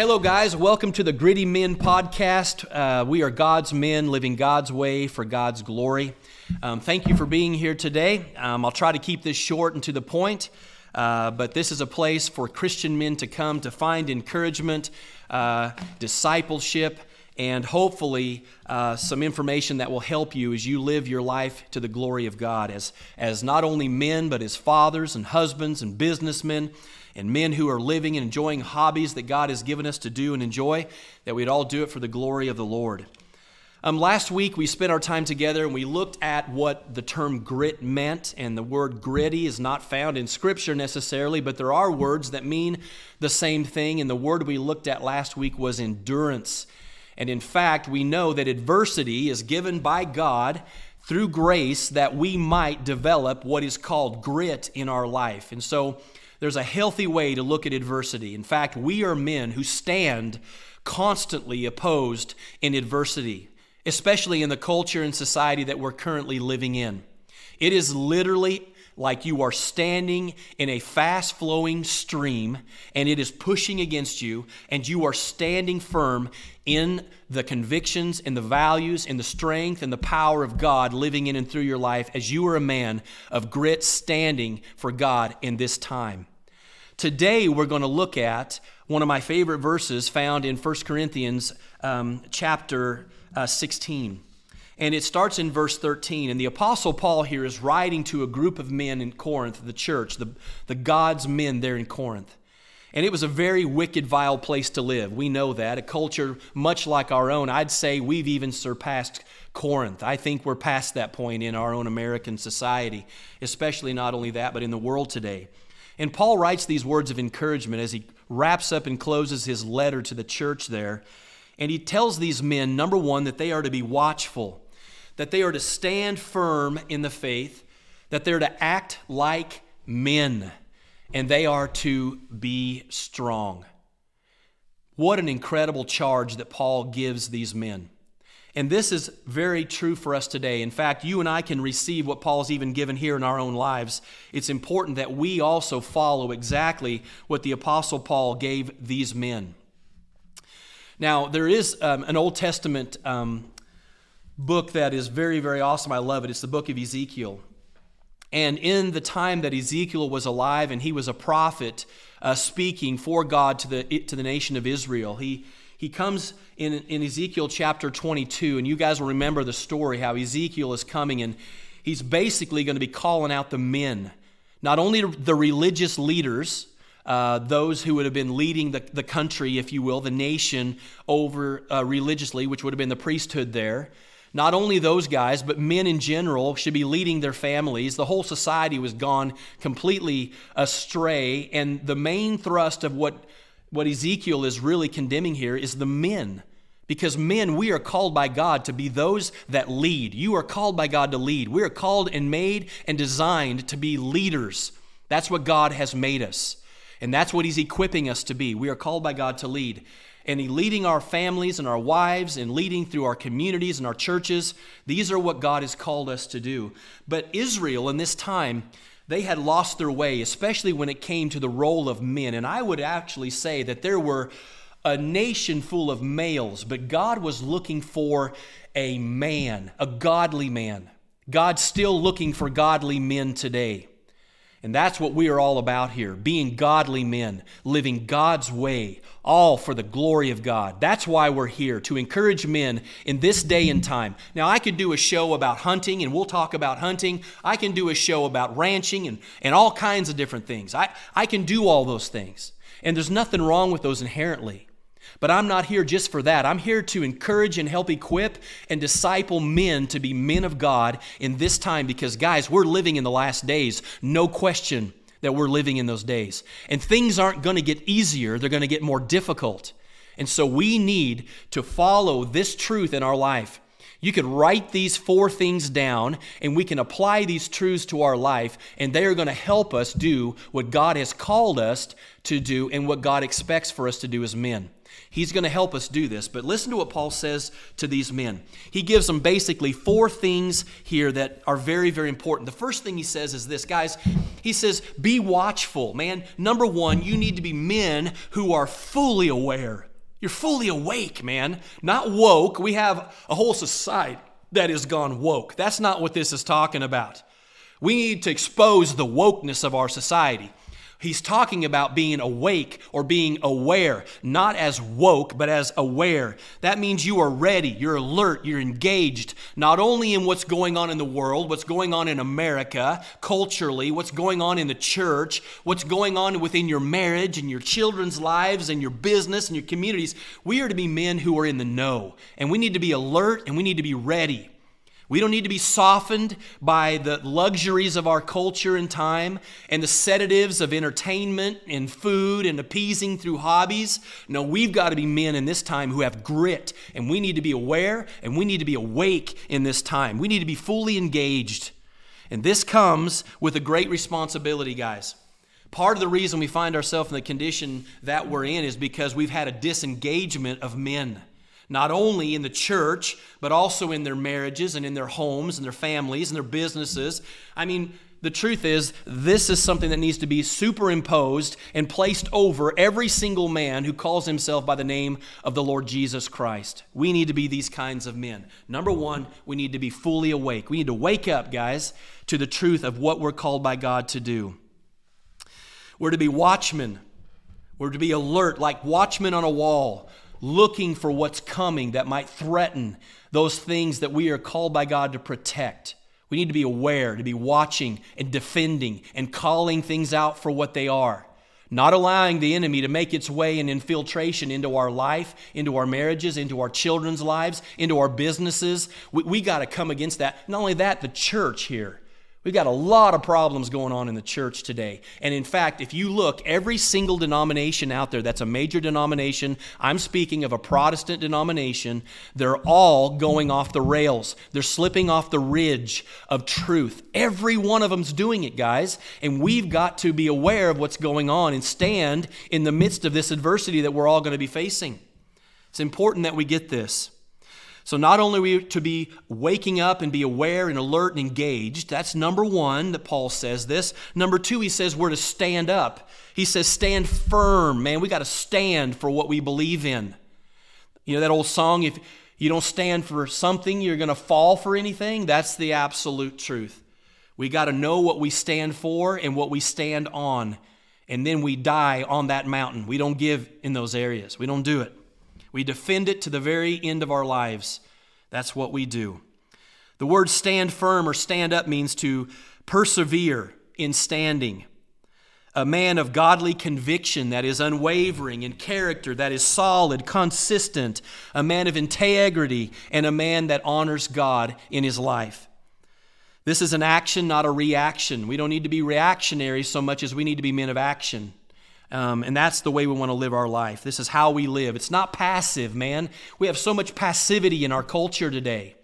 Hello, guys. Welcome to the Gritty Men podcast. Uh, we are God's men living God's way for God's glory. Um, thank you for being here today. Um, I'll try to keep this short and to the point, uh, but this is a place for Christian men to come to find encouragement, uh, discipleship, and hopefully uh, some information that will help you as you live your life to the glory of God as, as not only men, but as fathers and husbands and businessmen and men who are living and enjoying hobbies that God has given us to do and enjoy, that we'd all do it for the glory of the Lord. Um, last week, we spent our time together and we looked at what the term grit meant. And the word gritty is not found in Scripture necessarily, but there are words that mean the same thing. And the word we looked at last week was endurance. And in fact, we know that adversity is given by God through grace that we might develop what is called grit in our life. And so there's a healthy way to look at adversity. In fact, we are men who stand constantly opposed in adversity especially in the culture and society that we're currently living in. It is literally like you are standing in a fast flowing stream and it is pushing against you, and you are standing firm in the convictions and the values and the strength and the power of God living in and through your life as you are a man of grit standing for God in this time. Today, we're going to look at one of my favorite verses found in 1 Corinthians um, chapter uh, 16. And it starts in verse 13. And the Apostle Paul here is writing to a group of men in Corinth, the church, the, the God's men there in Corinth. And it was a very wicked, vile place to live. We know that. A culture much like our own. I'd say we've even surpassed Corinth. I think we're past that point in our own American society, especially not only that, but in the world today. And Paul writes these words of encouragement as he wraps up and closes his letter to the church there. And he tells these men, number one, that they are to be watchful, that they are to stand firm in the faith, that they're to act like men, and they are to be strong. What an incredible charge that Paul gives these men. And this is very true for us today. In fact, you and I can receive what Paul's even given here in our own lives. It's important that we also follow exactly what the Apostle Paul gave these men. Now, there is um, an Old Testament um, book that is very, very awesome. I love it. It's the book of Ezekiel. And in the time that Ezekiel was alive and he was a prophet uh, speaking for God to the, to the nation of Israel, he, he comes in, in Ezekiel chapter 22, and you guys will remember the story how Ezekiel is coming and he's basically going to be calling out the men, not only the religious leaders, uh, those who would have been leading the, the country, if you will, the nation over uh, religiously, which would have been the priesthood there. Not only those guys, but men in general should be leading their families. The whole society was gone completely astray. And the main thrust of what, what Ezekiel is really condemning here is the men. Because men, we are called by God to be those that lead. You are called by God to lead. We are called and made and designed to be leaders. That's what God has made us. And that's what He's equipping us to be. We are called by God to lead. And leading our families and our wives and leading through our communities and our churches. These are what God has called us to do. But Israel in this time, they had lost their way, especially when it came to the role of men. And I would actually say that there were a nation full of males, but God was looking for a man, a godly man. God's still looking for godly men today. And that's what we are all about here being godly men, living God's way, all for the glory of God. That's why we're here, to encourage men in this day and time. Now, I could do a show about hunting, and we'll talk about hunting. I can do a show about ranching and, and all kinds of different things. I, I can do all those things. And there's nothing wrong with those inherently. But I'm not here just for that. I'm here to encourage and help equip and disciple men to be men of God in this time because, guys, we're living in the last days. No question that we're living in those days. And things aren't going to get easier, they're going to get more difficult. And so we need to follow this truth in our life. You could write these four things down and we can apply these truths to our life, and they are going to help us do what God has called us to do and what God expects for us to do as men. He's going to help us do this. But listen to what Paul says to these men. He gives them basically four things here that are very, very important. The first thing he says is this, guys, he says, be watchful. Man, number one, you need to be men who are fully aware You're fully awake, man. Not woke. We have a whole society that has gone woke. That's not what this is talking about. We need to expose the wokeness of our society. He's talking about being awake or being aware, not as woke, but as aware. That means you are ready, you're alert, you're engaged, not only in what's going on in the world, what's going on in America, culturally, what's going on in the church, what's going on within your marriage and your children's lives and your business and your communities. We are to be men who are in the know, and we need to be alert and we need to be ready. We don't need to be softened by the luxuries of our culture and time and the sedatives of entertainment and food and appeasing through hobbies. No, we've got to be men in this time who have grit, and we need to be aware and we need to be awake in this time. We need to be fully engaged. And this comes with a great responsibility, guys. Part of the reason we find ourselves in the condition that we're in is because we've had a disengagement of men not only in the church, but also in their marriages and in their homes and their families and their businesses. I mean, the truth is, this is something that needs to be superimposed and placed over every single man who calls himself by the name of the Lord Jesus Christ. We need to be these kinds of men. Number one, we need to be fully awake. We need to wake up, guys, to the truth of what we're called by God to do. We're to be watchmen. We're to be alert, like watchmen on a wall looking for what's coming that might threaten those things that we are called by God to protect. We need to be aware, to be watching and defending and calling things out for what they are. Not allowing the enemy to make its way and infiltration into our life, into our marriages, into our children's lives, into our businesses. We, we got to come against that. Not only that, the church here. We've got a lot of problems going on in the church today. And in fact, if you look, every single denomination out there that's a major denomination, I'm speaking of a Protestant denomination, they're all going off the rails. They're slipping off the ridge of truth. Every one of them's doing it, guys. And we've got to be aware of what's going on and stand in the midst of this adversity that we're all going to be facing. It's important that we get this. So, not only are we to be waking up and be aware and alert and engaged, that's number one that Paul says this. Number two, he says we're to stand up. He says, stand firm, man. We got to stand for what we believe in. You know that old song, if you don't stand for something, you're going to fall for anything? That's the absolute truth. We got to know what we stand for and what we stand on. And then we die on that mountain. We don't give in those areas, we don't do it. We defend it to the very end of our lives. That's what we do. The word stand firm or stand up means to persevere in standing. A man of godly conviction that is unwavering in character, that is solid, consistent, a man of integrity, and a man that honors God in his life. This is an action, not a reaction. We don't need to be reactionary so much as we need to be men of action. Um, and that's the way we want to live our life. This is how we live. It's not passive, man. We have so much passivity in our culture today.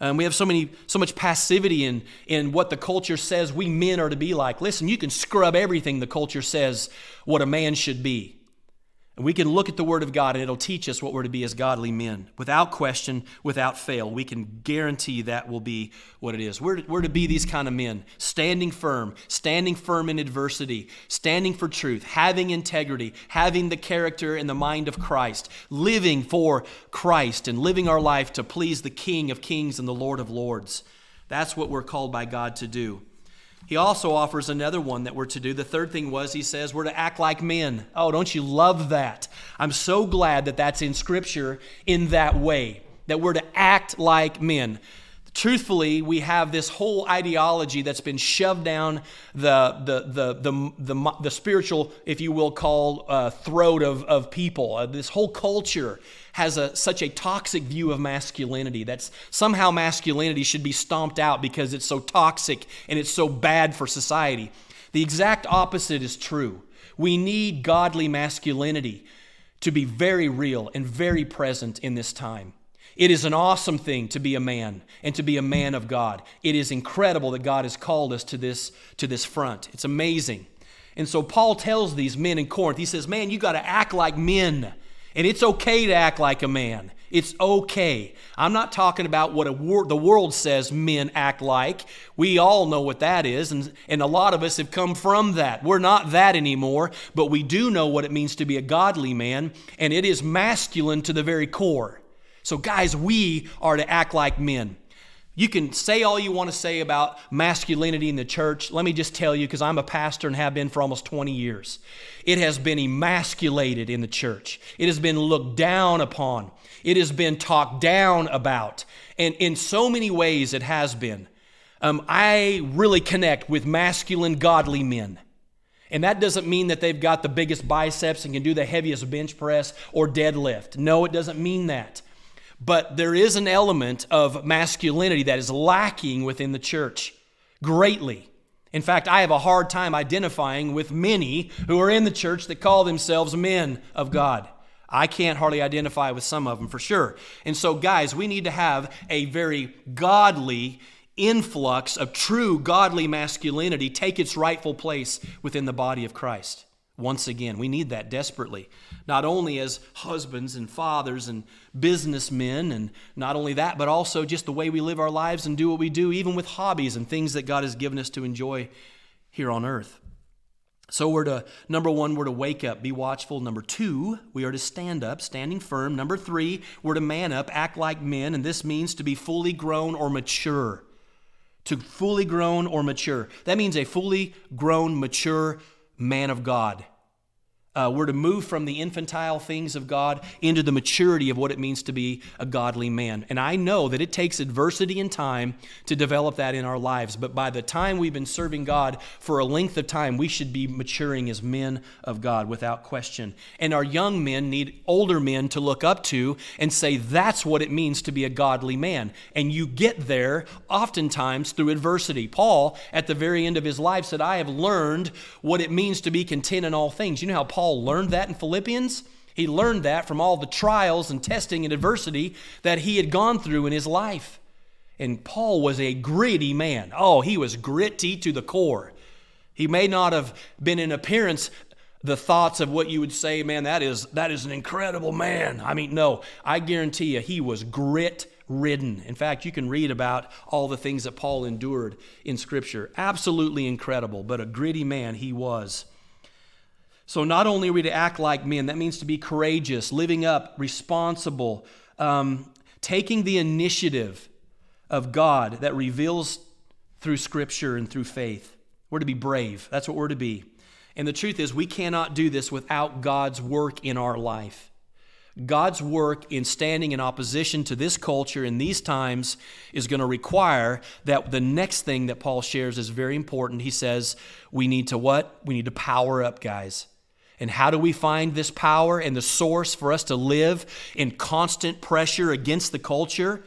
Um, we have so many, so much passivity in, in what the culture says we men are to be like. Listen, you can scrub everything the culture says what a man should be. And we can look at the Word of God and it'll teach us what we're to be as godly men. Without question, without fail. We can guarantee that will be what it is. We're, we're to be these kind of men, standing firm, standing firm in adversity, standing for truth, having integrity, having the character and the mind of Christ, living for Christ and living our life to please the King of kings and the Lord of lords. That's what we're called by God to do. He also offers another one that we're to do. The third thing was he says we're to act like men. Oh, don't you love that? I'm so glad that that's in Scripture in that way, that we're to act like men. Truthfully, we have this whole ideology that's been shoved down the, the, the, the, the, the spiritual, if you will, call uh, throat of, of people. Uh, this whole culture has a, such a toxic view of masculinity that somehow masculinity should be stomped out because it's so toxic and it's so bad for society. The exact opposite is true. We need godly masculinity to be very real and very present in this time. It is an awesome thing to be a man and to be a man of God. It is incredible that God has called us to this, to this front. It's amazing. And so Paul tells these men in Corinth, he says, Man, you got to act like men. And it's okay to act like a man. It's okay. I'm not talking about what wor- the world says men act like. We all know what that is, and, and a lot of us have come from that. We're not that anymore, but we do know what it means to be a godly man, and it is masculine to the very core. So, guys, we are to act like men. You can say all you want to say about masculinity in the church. Let me just tell you, because I'm a pastor and have been for almost 20 years, it has been emasculated in the church. It has been looked down upon. It has been talked down about. And in so many ways, it has been. Um, I really connect with masculine, godly men. And that doesn't mean that they've got the biggest biceps and can do the heaviest bench press or deadlift. No, it doesn't mean that. But there is an element of masculinity that is lacking within the church greatly. In fact, I have a hard time identifying with many who are in the church that call themselves men of God. I can't hardly identify with some of them for sure. And so, guys, we need to have a very godly influx of true godly masculinity take its rightful place within the body of Christ. Once again, we need that desperately. Not only as husbands and fathers and businessmen, and not only that, but also just the way we live our lives and do what we do, even with hobbies and things that God has given us to enjoy here on earth. So we're to, number one, we're to wake up, be watchful. Number two, we are to stand up, standing firm. Number three, we're to man up, act like men, and this means to be fully grown or mature. To fully grown or mature. That means a fully grown, mature man of God. Uh, we're to move from the infantile things of God into the maturity of what it means to be a godly man. And I know that it takes adversity and time to develop that in our lives, but by the time we've been serving God for a length of time, we should be maturing as men of God without question. And our young men need older men to look up to and say, that's what it means to be a godly man. And you get there oftentimes through adversity. Paul, at the very end of his life, said, I have learned what it means to be content in all things. You know how Paul Paul learned that in Philippians? He learned that from all the trials and testing and adversity that he had gone through in his life. And Paul was a gritty man. Oh, he was gritty to the core. He may not have been in appearance the thoughts of what you would say, man, that is that is an incredible man. I mean, no, I guarantee you he was grit ridden. In fact, you can read about all the things that Paul endured in scripture. Absolutely incredible, but a gritty man he was. So, not only are we to act like men, that means to be courageous, living up, responsible, um, taking the initiative of God that reveals through Scripture and through faith. We're to be brave. That's what we're to be. And the truth is, we cannot do this without God's work in our life. God's work in standing in opposition to this culture in these times is going to require that the next thing that Paul shares is very important. He says, we need to what? We need to power up, guys. And how do we find this power and the source for us to live in constant pressure against the culture?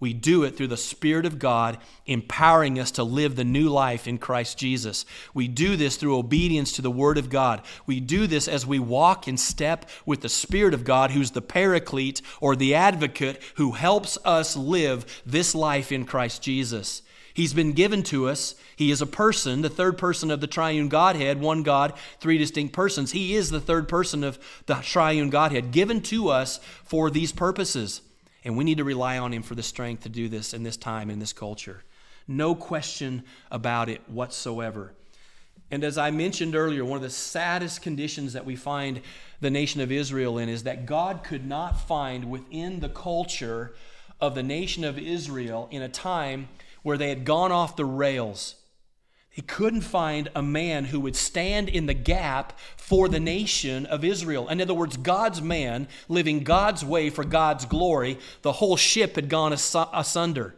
We do it through the Spirit of God empowering us to live the new life in Christ Jesus. We do this through obedience to the Word of God. We do this as we walk in step with the Spirit of God, who's the paraclete or the advocate who helps us live this life in Christ Jesus. He's been given to us. He is a person, the third person of the triune Godhead, one God, three distinct persons. He is the third person of the triune Godhead, given to us for these purposes. And we need to rely on Him for the strength to do this in this time, in this culture. No question about it whatsoever. And as I mentioned earlier, one of the saddest conditions that we find the nation of Israel in is that God could not find within the culture of the nation of Israel in a time where they had gone off the rails. He couldn't find a man who would stand in the gap for the nation of Israel. In other words, God's man living God's way for God's glory. The whole ship had gone asunder.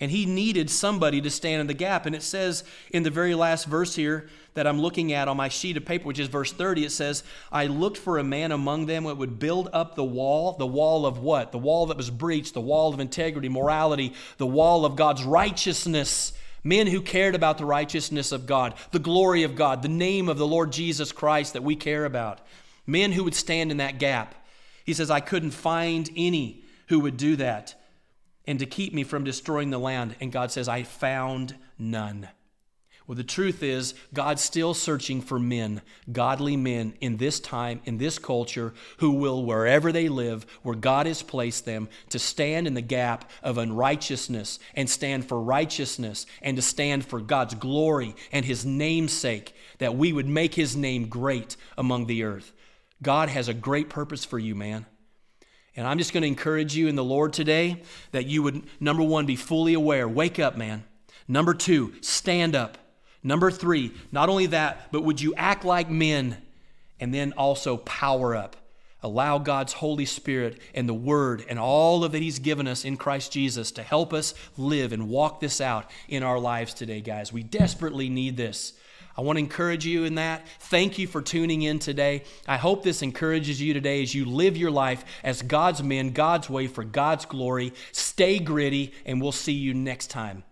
And he needed somebody to stand in the gap. And it says in the very last verse here that I'm looking at on my sheet of paper, which is verse 30, it says, I looked for a man among them that would build up the wall. The wall of what? The wall that was breached, the wall of integrity, morality, the wall of God's righteousness. Men who cared about the righteousness of God, the glory of God, the name of the Lord Jesus Christ that we care about. Men who would stand in that gap. He says, I couldn't find any who would do that and to keep me from destroying the land. And God says, I found none. Well, the truth is, God's still searching for men, godly men in this time, in this culture, who will, wherever they live, where God has placed them, to stand in the gap of unrighteousness and stand for righteousness and to stand for God's glory and His namesake, that we would make His name great among the earth. God has a great purpose for you, man. And I'm just going to encourage you in the Lord today that you would, number one, be fully aware. Wake up, man. Number two, stand up. Number three, not only that, but would you act like men and then also power up? Allow God's Holy Spirit and the Word and all of that He's given us in Christ Jesus to help us live and walk this out in our lives today, guys. We desperately need this. I want to encourage you in that. Thank you for tuning in today. I hope this encourages you today as you live your life as God's men, God's way for God's glory. Stay gritty, and we'll see you next time.